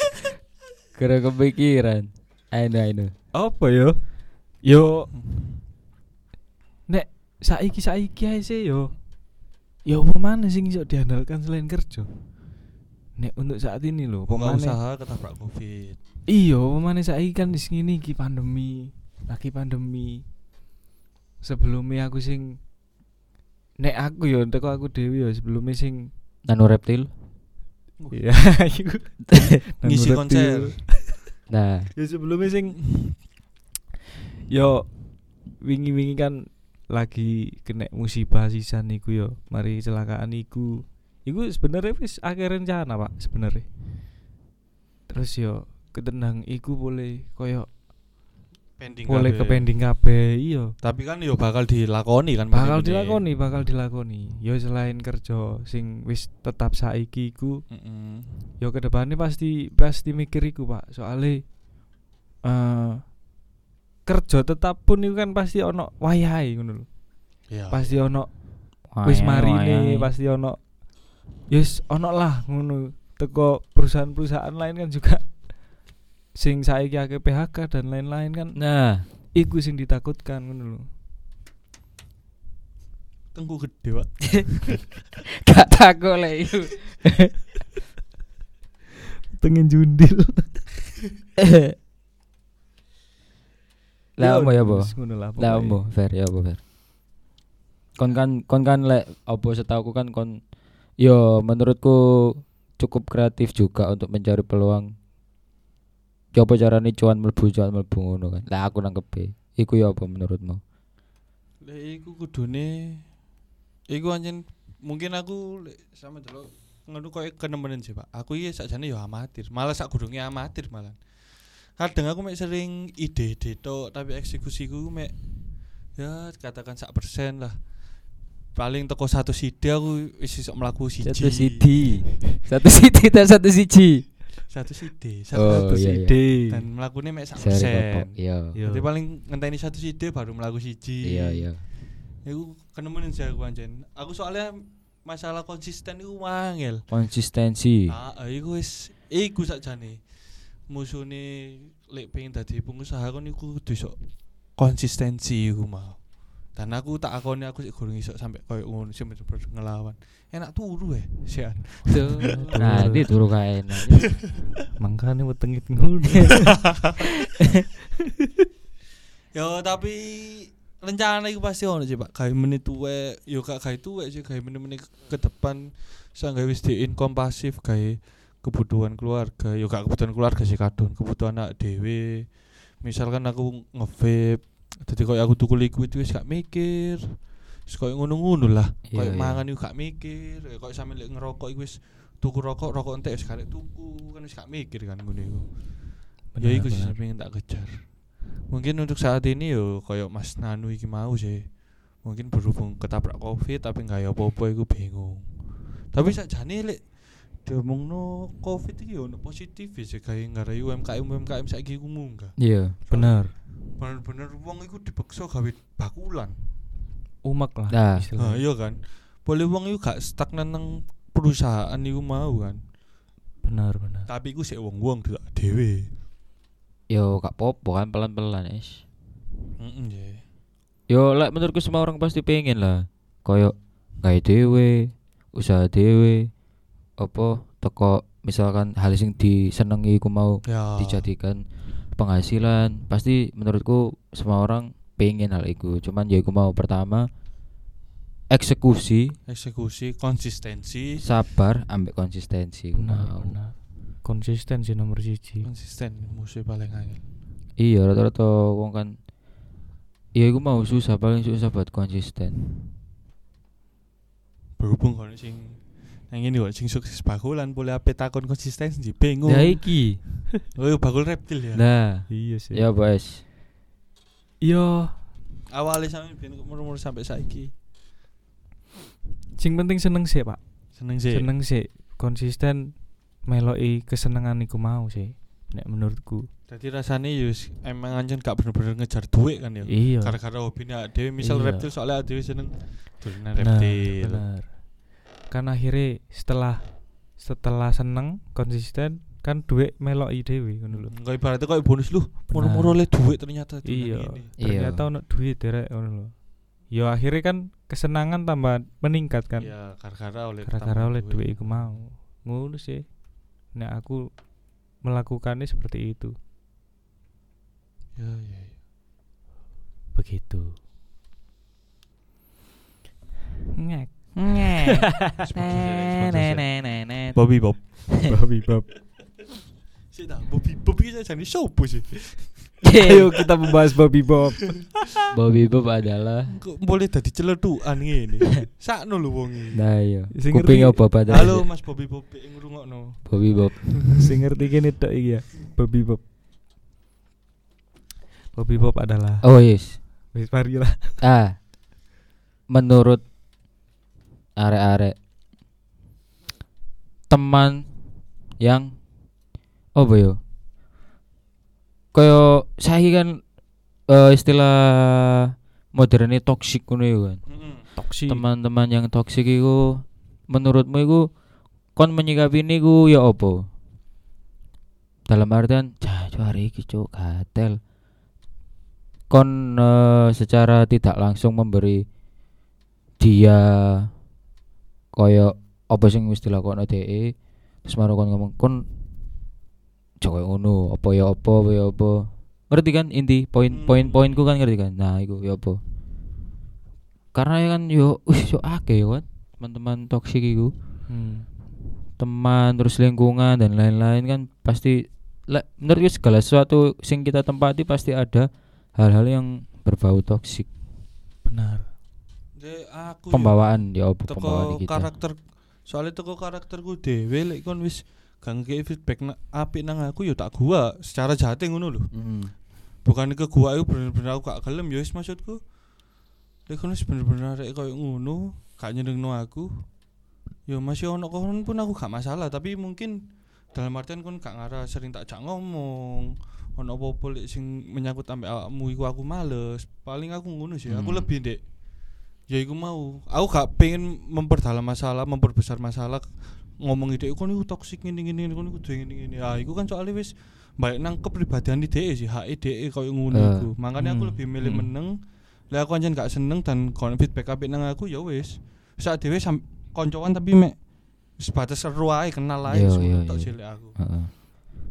kira kepikiran. Ayo ayo. Apa yo? Yo nek saiki saiki ae sih yo. Yo apa mana sing iso diandalkan selain kerja? Nek untuk saat ini Pengen maneh- usaha ketabrak Covid. Iya, pemane saiki kan di sini iki pandemi, lagi pandemi. Sebelumnya aku sing nek aku yo teko aku dewi yo sebelumnya sing Nano reptil. ya iku Ngisi nanu konser. Nah, Ya sebelumnya sing yo wingi-wingi kan lagi kena musibah sisan iku yo, mari kecelakaan iku. Iku sebenarnya wis akhir rencana, Pak, sebenarnya. Terus yo ketendang iku boleh koyo pending kabeh. ke pending kabeh iya. Tapi kan yo bakal dilakoni kan Bakal dilakoni, bakal dilakoni. Yo selain kerja sing wis tetap saiki iku Mm-mm. yo ke depannya pasti pasti mikir iku, Pak. Soale eh kerja tetap pun itu kan pasti ono wayahe ngono lho. Iya. Pasti ono wis marine, pasti ono yes ono lah ngono. Teko perusahaan-perusahaan lain kan juga sing saiki akeh PHK dan lain-lain kan Nah, iku sing ditakutkan ngono lho. Tengku gede, Pak. gak takut lek iku. Pengen jundil. Lah apa ya, apa? wis ngono lah Lah apa, fair ya apa, fair. Kon kan kon kan lek apa setauku kan kon yo menurutku cukup kreatif juga untuk mencari peluang. Coba carane cuan mlebu cuan mlebu ngono kan. Lah aku nangkep Iku ya apa menurutmu? Lek iku kudune iku anjen mungkin aku lek sama delok ngono koyo kenemenan sih, Pak. Aku iki sakjane yo amatir, malah sak gurunge amatir malah. Kadang aku mek sering ide-ide tok tapi eksekusiku mek ya katakan sak persen lah. Paling teko satu ide aku wis iso mlaku siji. Satu sidi. Satu sidi tak satu siji. Satu ide, satu Oh, Satu iya, iya. ide. dan mlakune mek sak persen. Iya. Iya. Jadi paling ngenteni satu ide baru mlaku siji. Iya, iya. Iku kenemenan sih aku anjen. Aku soalnya masalah konsisten iku wangel. Konsistensi. Ah, ah, iku wis iku sakjane. Musune lek pengen dadi pengusaha kon iku kudu konsistensi iku mau. Dan aku tak akoni aku sik gurung iso sampai koyo ngono sih bener-bener ngelawan. Enak turu eh, sian. Tuh. Nah, ini turu kae enak. Makanya wetengit ngono. Yo tapi rencana iku pasti ono sih Pak. Gawe menit tuwek, yo gak gawe tuwek sih gawe menit-menit ke depan gawe wis di income pasif gawe kebutuhan keluarga. Yo gak kebutuhan keluarga sih kadon, kebutuhan anak dhewe. Misalkan aku nge-vape, dadi koyo aku tuku liquid wis gak mikir. Wis koyo ngono-ngono lah. Iya, Koyo iya. mangan iku gak mikir, Ya, koyo sampe lek ngerokok iku wis tuku rokok, rokok entek wis karek tuku, kan wis gak mikir kan ngono iku. ya iku sih pengen tak kejar. Mungkin untuk saat ini yo koyo Mas Nanu iki mau sih. Mungkin berhubung ketabrak Covid tapi nggak ya apa-apa iku bingung. Tapi sakjane lek diomongno Covid iki yo ono positif sih kayak ngarai UMKM UMKM saiki iku munggah. Iya. Benar. Bener-bener wong iku dipaksa gawe bakulan. Umek lah Nah. Nah, istilahnya. iya kan. Boleh wong iku gak stagnan nang perusahaan iku mau kan. Benar, benar. Tapi iku sik wong-wong dhewe. Yo gak popo kan pelan-pelan, es. Heeh ya. Yo lek menurutku semua orang pasti pengen lah. Koyo gawe dhewe, usaha dhewe. Apa toko misalkan hal sing disenengi iku mau Ya. dijadikan penghasilan pasti menurutku semua orang pengen hal itu cuman ya iku mau pertama eksekusi eksekusi konsistensi sabar ambek konsistensi Benar, mau. benar. Konsisten sih nomor siji. konsisten musuh paling angel iya rata-rata wong kan iya iku mau susah paling susah buat konsisten berhubung kono sing nang ini kok sing sukses bakulan boleh ape takon konsistensi bingung lah iki oh bakul reptil ya lah Iya sih. ya bos Iya, awalnya sampe ben kok murmur sampai saiki sing penting seneng sih, Pak. seneng sih Seneng sih, konsisten meloki kesenengan iku mau sih. Nek menurutku. jadi rasanya yus emang anjen gak bener-bener ngejar duit kan ya Iya. gara-gara hobinya dewe misal Iya. reptil soalnya dewe seneng Benar, reptil benar. Kan akhirnya setelah setelah seneng konsisten kan duit meloki dhewe ngono lho. Enggak ibaratnya kayak bonus lu moro-moro oleh duit ternyata Iya. Iya. Ternyata ono duit derek ngono lho. Ya akhirnya kan kesenangan tambah meningkat kan. Iya, gara-gara oleh Gara-gara tambah oleh duit iku mau. Ngono sih. Nek aku melakukannya seperti itu. Iya, iya, iya. Begitu. Ngek. Bobby Bob. Sih dah, Bobby Bobby kita jadi sopo sih. Ayo kita membahas babi bob. Bobby Bob adalah Kok boleh dadi celetukan ngene. Sakno lho wong iki. nah iya kuping apa padahal Halo Mas Bobby Bobby ngrungokno. Bobby Bob Sing ngerti kene tok iki ya. Babi bob. Bobby Pop adalah Oh yes. wis mari lah. Ah. Menurut arek-arek teman yang oh yo Kaya saiki kan eh, istilah modernnya ngono yo kan. Toksi. Teman-teman yang toxic iku menurutmu iku kon menyikapi niku ya apa? Dalam artian cah hari iki cuk gatel. Kon eh, secara tidak langsung memberi dia koyo apa sing wis dilakokno DE terus baru kon ngomong kon koyo ngono apa ya apa apa ya apa. Ngerti kan inti? Poin poin poinku kan ngerti kan? Nah iku ya apa? Karena ya kan yo wih yo akeh kan? Teman-teman toksik iku. Hmm. teman terus lingkungan dan lain-lain kan pasti le, menurutku segala sesuatu sing kita tempati pasti ada hal-hal yang berbau toksik. Aku Benar. ya, pembawaan ya teko pembawaan kita karakter soalnya teko karakterku dhewe lek kon wis gak feedback na, apik nang aku yo tak gua secara jate ngono lho Mm. bukan ke gua itu bener-bener aku gak gelem yo wis maksudku lek kon wis bener-bener arek koyo ngono gak nyenengno aku yo masih ono kon pun aku gak masalah tapi mungkin dalam artian kon gak ngarah sering tak jak ngomong ono apa-apa sing menyangkut ambek awakmu iku aku males paling aku ngono sih aku Hmm. lebih dek ya iku mau aku gak pengen memperdalam masalah memperbesar masalah ngomong ide kon iku toksik ngene ngene kon iku duwe ngene ngene ah iku kan soalnya wis balik nang kepribadian di DE sih HE DE koyo ngono Eh. iku makanya aku Hmm. lebih milih Hmm. meneng lah aku anjen gak seneng dan kon feedback apik nang aku ya wis saat dhewe sam koncoan tapi mek sebatas seru ae kenal ae Iya, iya, tok iya. cilik aku Heeh.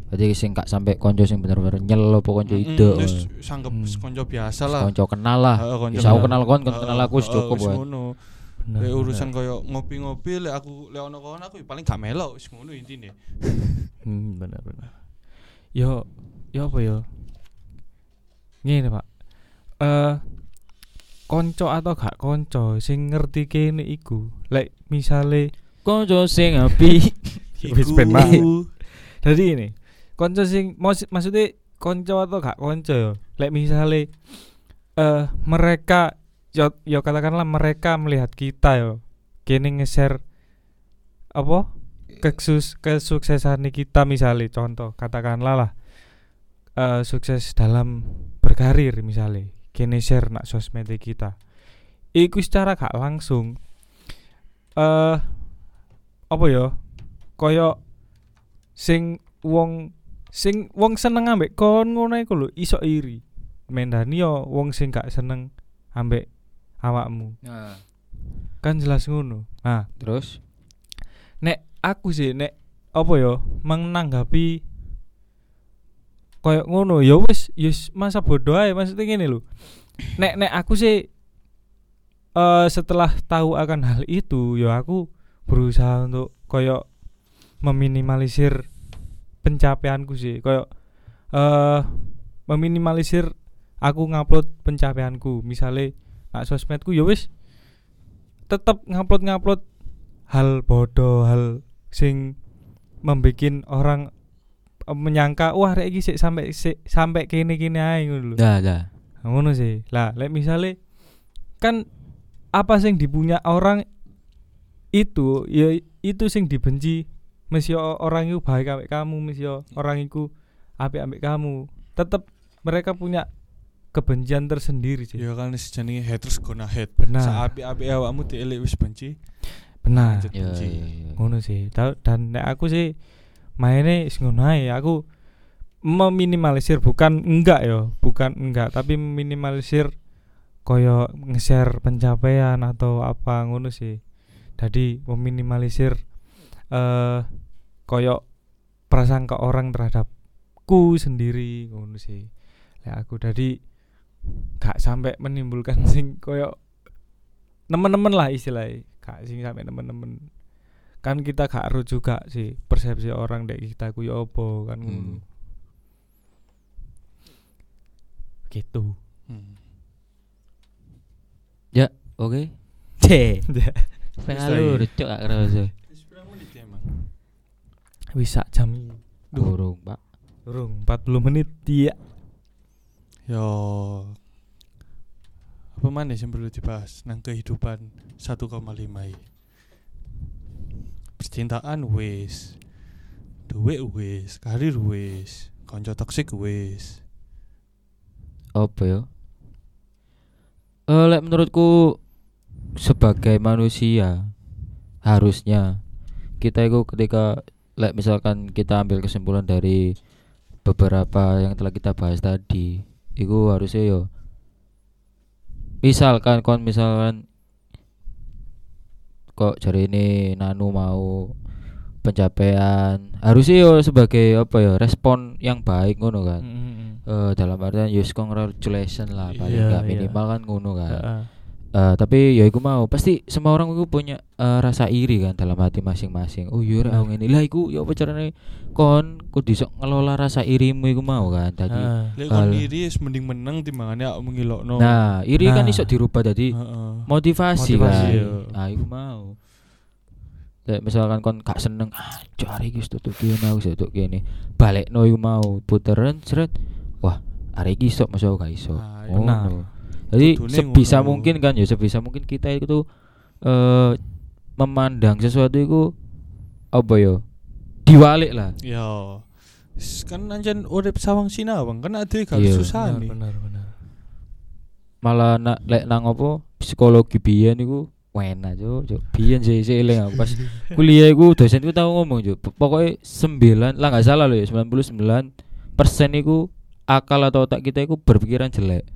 Berarti sing gak sampai konco sing bener-bener nyel apa konco Mm-mm, ide. wis sanggep Hmm. konco biasa lah Konco kenal lah. Heeh, aku kenal. kon, kon kenal aku wis cukup wis ngono Benar. Lek urusan koyo ngopi-ngopi lek aku lek ono kon aku paling gak melok wis ngono intine Hmm, benar benar. Yo, yo apa yo? Ngene, Pak. Eh konco atau gak konco sing ngerti kene iku. Lek misale Konco sing api. Wis ben. Jadi ini konco sing mak- maksudnya konco atau gak konco yo. Lek misale eh mereka yo, yo katakanlah mereka melihat kita yo kene nge-share apa? Kesus kesuksesan kita misalnya contoh katakanlah lah eh sukses dalam berkarir misalnya kene share nak sosmed kita. Iku secara gak langsung eh apa ya? Koyo sing wong sing wong seneng ambek kon ngono iku lho iso iri. Mendani yo wong sing gak seneng ambek awakmu. Nah, kan jelas ngono. Nah terus? nek aku sih nek apa ya menanggapi koyo ngono ya wis wis masa bodoh ae maksudnya ngene lho. Nek nek aku sih eh setelah tahu akan hal itu ya aku berusaha untuk koyo meminimalisir pencapaianku sih koyo eh meminimalisir aku ngupload pencapaianku misalnya nak sosmedku ya wis tetep ngupload ngupload hal bodoh hal sing membikin orang eh, menyangka wah rek iki sik sampai sik sampai kene kene ae ngono lho. dah. Nah, ngono sih. Lah, lek misale kan apa sing dipunya orang itu ya itu sing dibenci mesti orang itu baik ambek kamu mesti orang itu apik ambek kamu. Tetep mereka punya kebencian tersendiri sih. Ya kan sejenenge haters gonna hate. Benar. Saapi-api awakmu dielek wis benci. Benar. Ya, ya, ya. ngono sih Ta- dan nek aku sih mainnya wis ngono ae aku meminimalisir bukan enggak yo bukan enggak tapi meminimalisir koyo nge-share pencapaian atau apa ngono sih jadi meminimalisir eh koyo prasangka orang terhadapku sendiri ngono sih ya aku jadi gak sampai menimbulkan sing koyo nemen-nemen lah istilahnya gak sing sampai nemen-nemen kan kita gak harus juga sih persepsi orang dek kita ku ya opo kan ngono. Hmm. gitu Hmm. Oke. C. Ya. Pengalur cok gak kerasa. Wis pirang menit ya, emang? Wis sak jam iki. Durung, Pak. Durung 40 menit iya Yo apa mana yang perlu dibahas nang kehidupan 1,5 i. Percintaan wis. Duit wis, karir wis, konco toksik wis. apa ya Eh, lek menurutku sebagai manusia harusnya kita itu ketika lek misalkan kita ambil kesimpulan dari beberapa yang telah kita bahas tadi itu harusnya yo misalkan kon misalkan kok cari ini nanu mau pencapaian harusnya yo sebagai apa ya respon yang baik ngono kan eh dalam artian yes congratulations lah paling Iya, nggak iya. minimal kan ngono kan Heeh. Eh, tapi ya iku mau pasti semua orang itu punya eh, rasa iri kan dalam hati masing-masing oh iya Benar. aku ini lah iku ya apa carane kon kudu iso ngelola rasa irimu iku mau kan tadi. Lek kon Al- iri mending meneng timbangane aku mengilokno. nah iri kan Nah. iso dirubah jadi Heeh. motivasi, Motivasi, kan iya. nah iku mau Lek misalkan kon gak seneng ah cari iki wis tutuk kene aku wis tutuk kene balekno iku mau puteran seret wah arek iki iso masuk gak iso Ah, iya. Ngono. Benar. Jadi sebisa ngono. mungkin kan ya sebisa mungkin kita itu eh memandang sesuatu itu apa ya diwalik lah Yo. Wis Kan anjen urip sawang sinawang kan ada gak Iya. susah Benar, nih. benar, benar. malah nak lek nang apa psikologi biyen iku enak cuk cuk biyen sih sih eling aku pas kuliah iku dosen iku tau ngomong cuk pokoknya 9 lah nggak salah loh ya 99 persen iku akal atau otak kita iku berpikiran jelek Ya.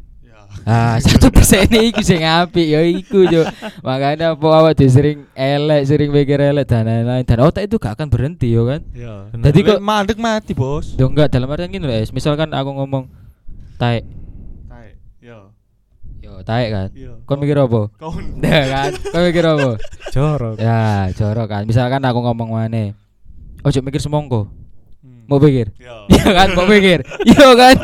Ah satu persen iku sing apik ya iku cuk makanya apa awak sering elek sering mikir elek dan lain-lain dan otak itu gak akan berhenti yo kan Ya. Benar. Jadi Lek kok- mandek mati, Bos. Yo enggak dalam artian gini loh es misalkan aku ngomong taek Taek. Yo. yo taek kan Yo. kon mikir apa Kau Nah kan kon mikir apa jorok. Ya, jorok kan. Misalkan aku ngomong mana? Ojo mikir semongko. Mau pikir? Yo. Iya kan, mau pikir. Iya kan?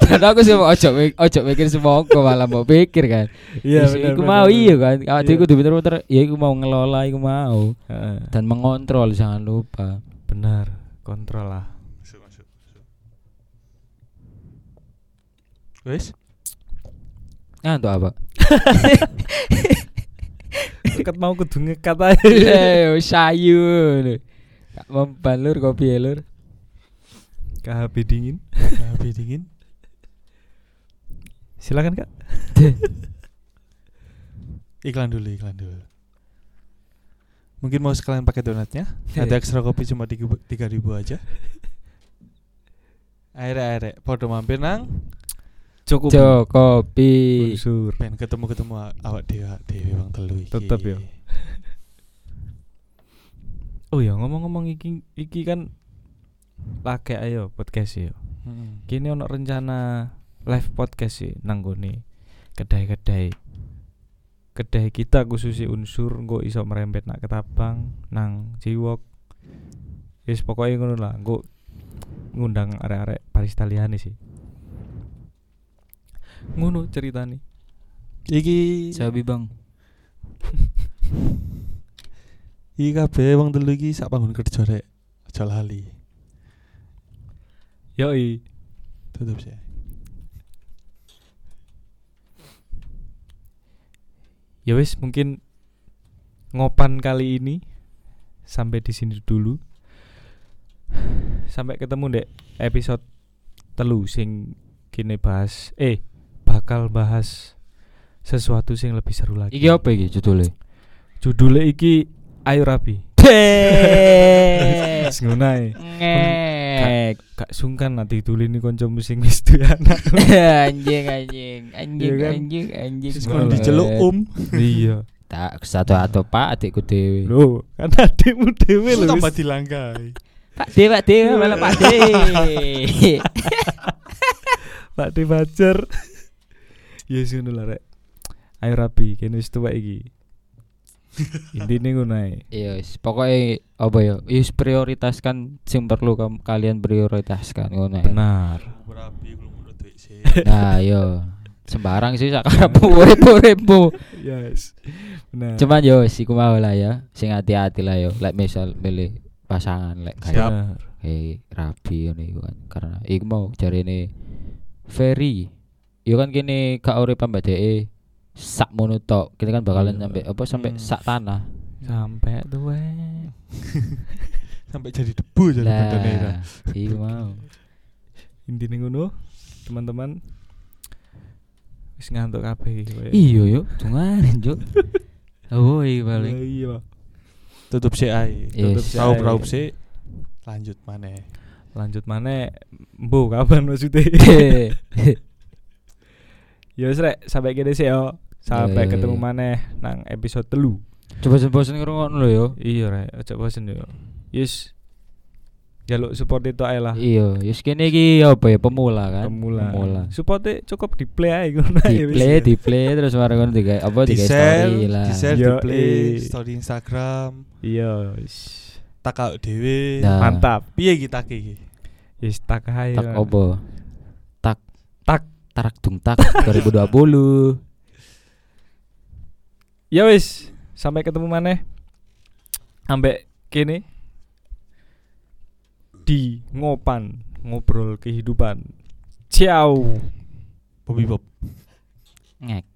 Dan aku sih mau ojo ojo mikir semongko malah mau pikir kan. Iya, benar. Benar, mau iya kan. Awak Iya. dhewe kudu pinter-pinter. Ya iku mau ngelola iku mau Heeh. dan mengontrol jangan lupa. Benar, kontrol lah. Wes? Ngantuk apa? Ket mau kudu ngekat aja. Eh, sayu. Kak mempan lur kopi ya lur. KHP dingin. Habis dingin. Silakan, Kak. Iklan dulu, iklan dulu. Mungkin mau sekalian pakai donatnya. Ada ekstra kopi cuma tiga ribu aja. Akhirnya, akhirnya. Podo mampir nang. Cukup. Jo kopi. Unsur. Pengen ketemu-ketemu a- awak dewi, dewi bang telu iki. Tetep ya. Oh ya ngomong-ngomong iki iki kan lagi ayo podcast ya. Hmm. Kini ono rencana live podcast sih nang gone kedai-kedai. Kedai kita khususnya unsur engko iso merembet nak ketabang nang Ciwok. Wis pokoknya ngono lah, engko ngundang arek-arek barista liyane sih. Ngono ceritane. Iki Sabi bang. iki kabeh wong telu iki sak panggon kerja rek. Aja lali. Yoi. Tutup sih. Ya wis mungkin ngopan kali ini sampai di sini dulu. Sampai ketemu dek episode telu sing kini bahas eh bakal bahas sesuatu sing lebih seru lagi. Iki apa iki judulnya? Judulnya iki Ayo ngono ae. Ngek. Gak sungkan nanti dulu ini konco musing wis anak. anjing anjing anjing Iya kan? anjing anjing. Wis kon diceluk um. iya. Tak satu atau Pak adikku dewe. Loh, kan adikmu dhewe lho. Tambah dilangkai. Pak Dewe, Pak Dewe, malah Pak Dewe. Pak De Fajar. ya yes, ngono lah rek. Ayo Rabi, kene wis tuwek iki. Intine ngono ae. Iya, wis, pokoknya apa ya? Wis prioritaskan sing perlu kam- kalian prioritaskan ngono ya. Benar. Nah, yo sembarang sih sakarepmu urip-uripmu. Yes. Benar. Cuman yo iku mau lah ya. Sing hati-hati lah yo. Lek misal milih pasangan lek Siap. kayak kayak rapi ngono iku kan. Karena iku mau jarine Ferry yo kan kene gak urip dhek sak mono tok. Kene kan bakalan Iya. sampai apa sampai Hmm. sak tanah. Sampai tuwe. Sampai jadi debu jadi itu. Lah, iku mau. Intine ngono, teman-teman. Wis ngantuk kabeh iki. koyo. Iya yo, dungaren juk. Oh, iki Lah paling. Iya. Tutup sik ae. Tutup Yes. ae. beraup sik. Lanjut maneh. Lanjut mana? Mbo kapan maksudnya? ya wis rek, sampai kene sih yo. Sampai Iya, iya, ketemu iya. maneh nang episode telu. Coba bosen ngrungokno lho yo. Iya rek, aja bosen yo. Yes. Jaluk support itu ae lah. Iya, wis kene iki apa ya pemula kan? Pemula. Pemula. Supportnya cukup di play ae ngono Di play, ya. di play terus bareng ngono digawe apa Di digawe story lah. di share, di Yo, play, eh. story Instagram, Iya, wis. tak out dhewe. Nah. Mantap. Piye kita iki? Yes, tak ae. Tak apa? Tak Tak. tarak dung tak 2020. Ya wis, sampai ketemu maneh. Ambek kene di ngopan ngobrol kehidupan. Ciao. Bobby Bob. Ngek.